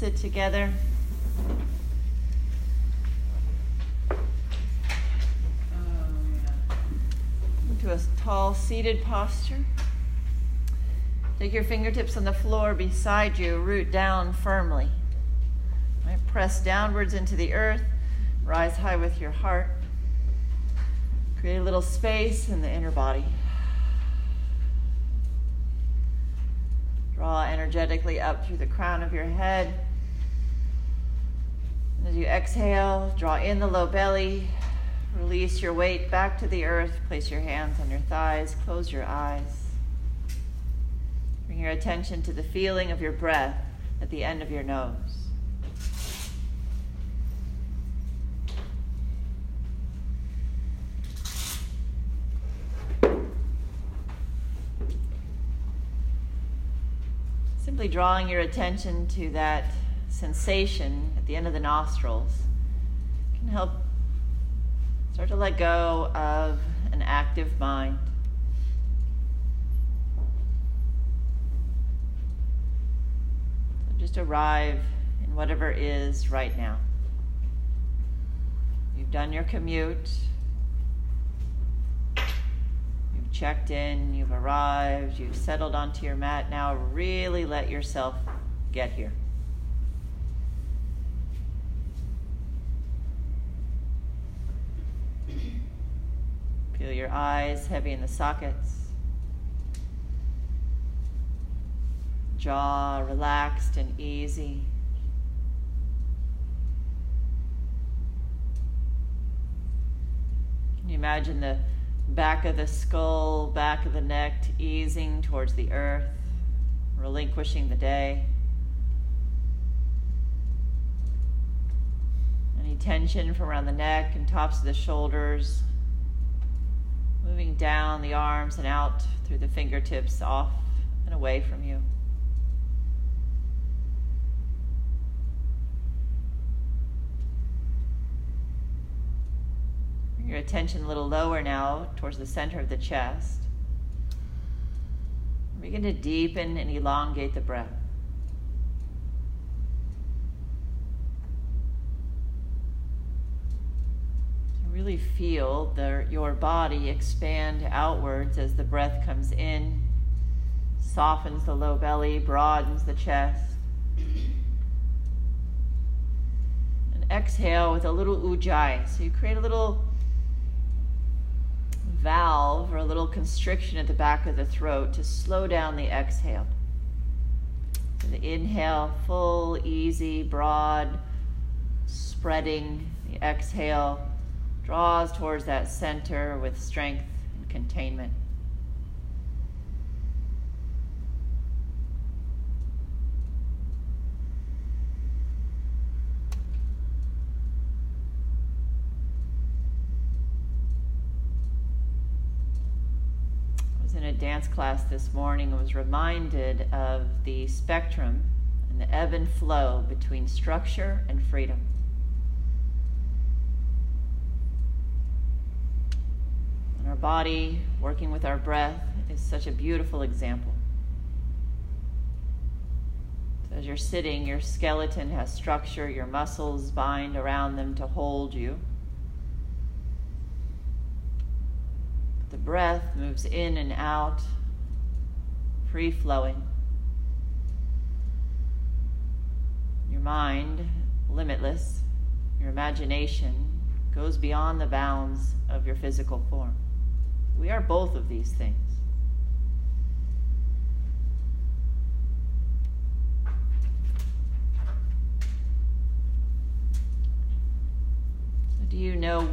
sit together. Into a tall seated posture. Take your fingertips on the floor beside you, root down firmly. Right, press downwards into the earth, rise high with your heart. Create a little space in the inner body. Draw energetically up through the crown of your head. As you exhale, draw in the low belly. Release your weight back to the earth. Place your hands on your thighs. Close your eyes. Bring your attention to the feeling of your breath at the end of your nose. Simply drawing your attention to that sensation at the end of the nostrils can help start to let go of an active mind. Just arrive in whatever is right now. You've done your commute You've checked in, you've arrived, you've settled onto your mat. Now, really let yourself get here. Feel your eyes heavy in the sockets, jaw relaxed and easy. Can you imagine the back of the skull, back of the neck, easing towards the earth, relinquishing the day. Any tension from around the neck and tops of the shoulders, moving down the arms and out through the fingertips, off and away from you. your attention a little lower now towards the center of the chest. Begin to deepen and elongate the breath. Really feel the, your body expand outwards as the breath comes in, softens the low belly, broadens the chest. And exhale with a little ujjayi. So you create a little valve or a little constriction at the back of the throat to slow down the exhale. So the inhale, full, easy, broad, spreading. The exhale draws towards that center with strength and containment. I was in a dance class this morning and was reminded of the spectrum and the ebb and flow between structure and freedom. Our body working with our breath is such a beautiful example. So as you're sitting, your skeleton has structure, your muscles bind around them to hold you. The breath moves in and out, free flowing. Your mind, limitless. Your imagination goes beyond the bounds of your physical form. We are both of these things. Do you know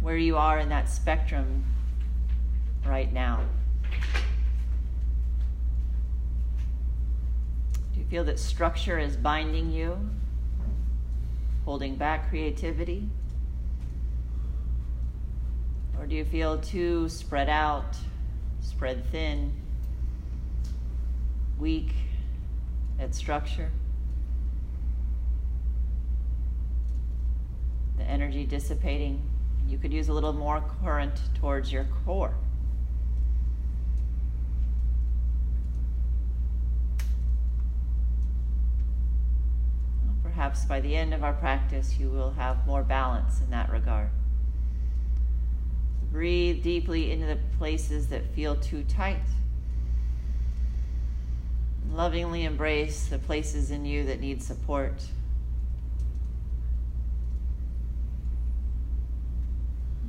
where you are in that spectrum right now? Do you feel that structure is binding you, holding back creativity? Or do you feel too spread out, spread thin, weak at structure? The energy dissipating. You could use a little more current towards your core. perhaps by the end of our practice, you will have more balance in that regard. Breathe deeply into the places that feel too tight. Lovingly embrace the places in you that need support.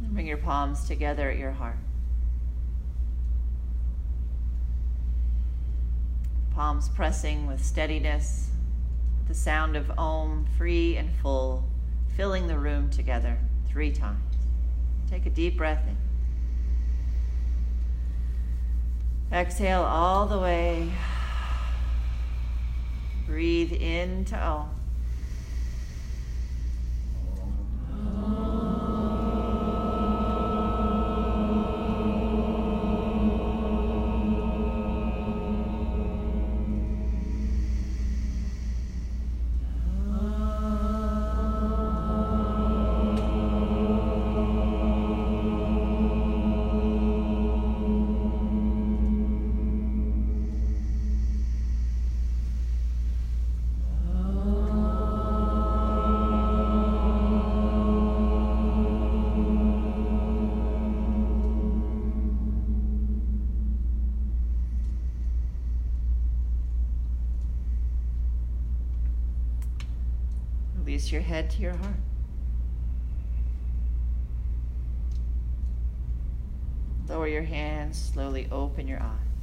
And bring your palms together at your heart. Palms pressing with steadiness, the sound of Om free and full, filling the room together three times. Take a deep breath in. Exhale all the way. Breathe into Om. Release your head to your heart. Lower your hands, slowly open your eyes.